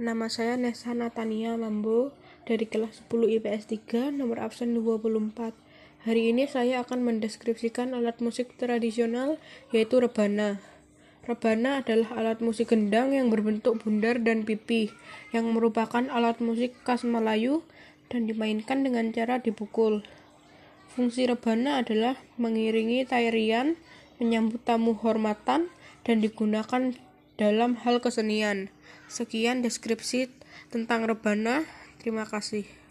Nama saya Nesa Natania Mambo dari kelas 10 IPS 3 nomor absen 24. Hari ini saya akan mendeskripsikan alat musik tradisional yaitu rebana. Rebana adalah alat musik gendang yang berbentuk bundar dan pipi yang merupakan alat musik khas Melayu dan dimainkan dengan cara dipukul. Fungsi rebana adalah mengiringi tarian, menyambut tamu hormatan, dan digunakan dalam hal kesenian. Sekian deskripsi tentang rebana. Terima kasih.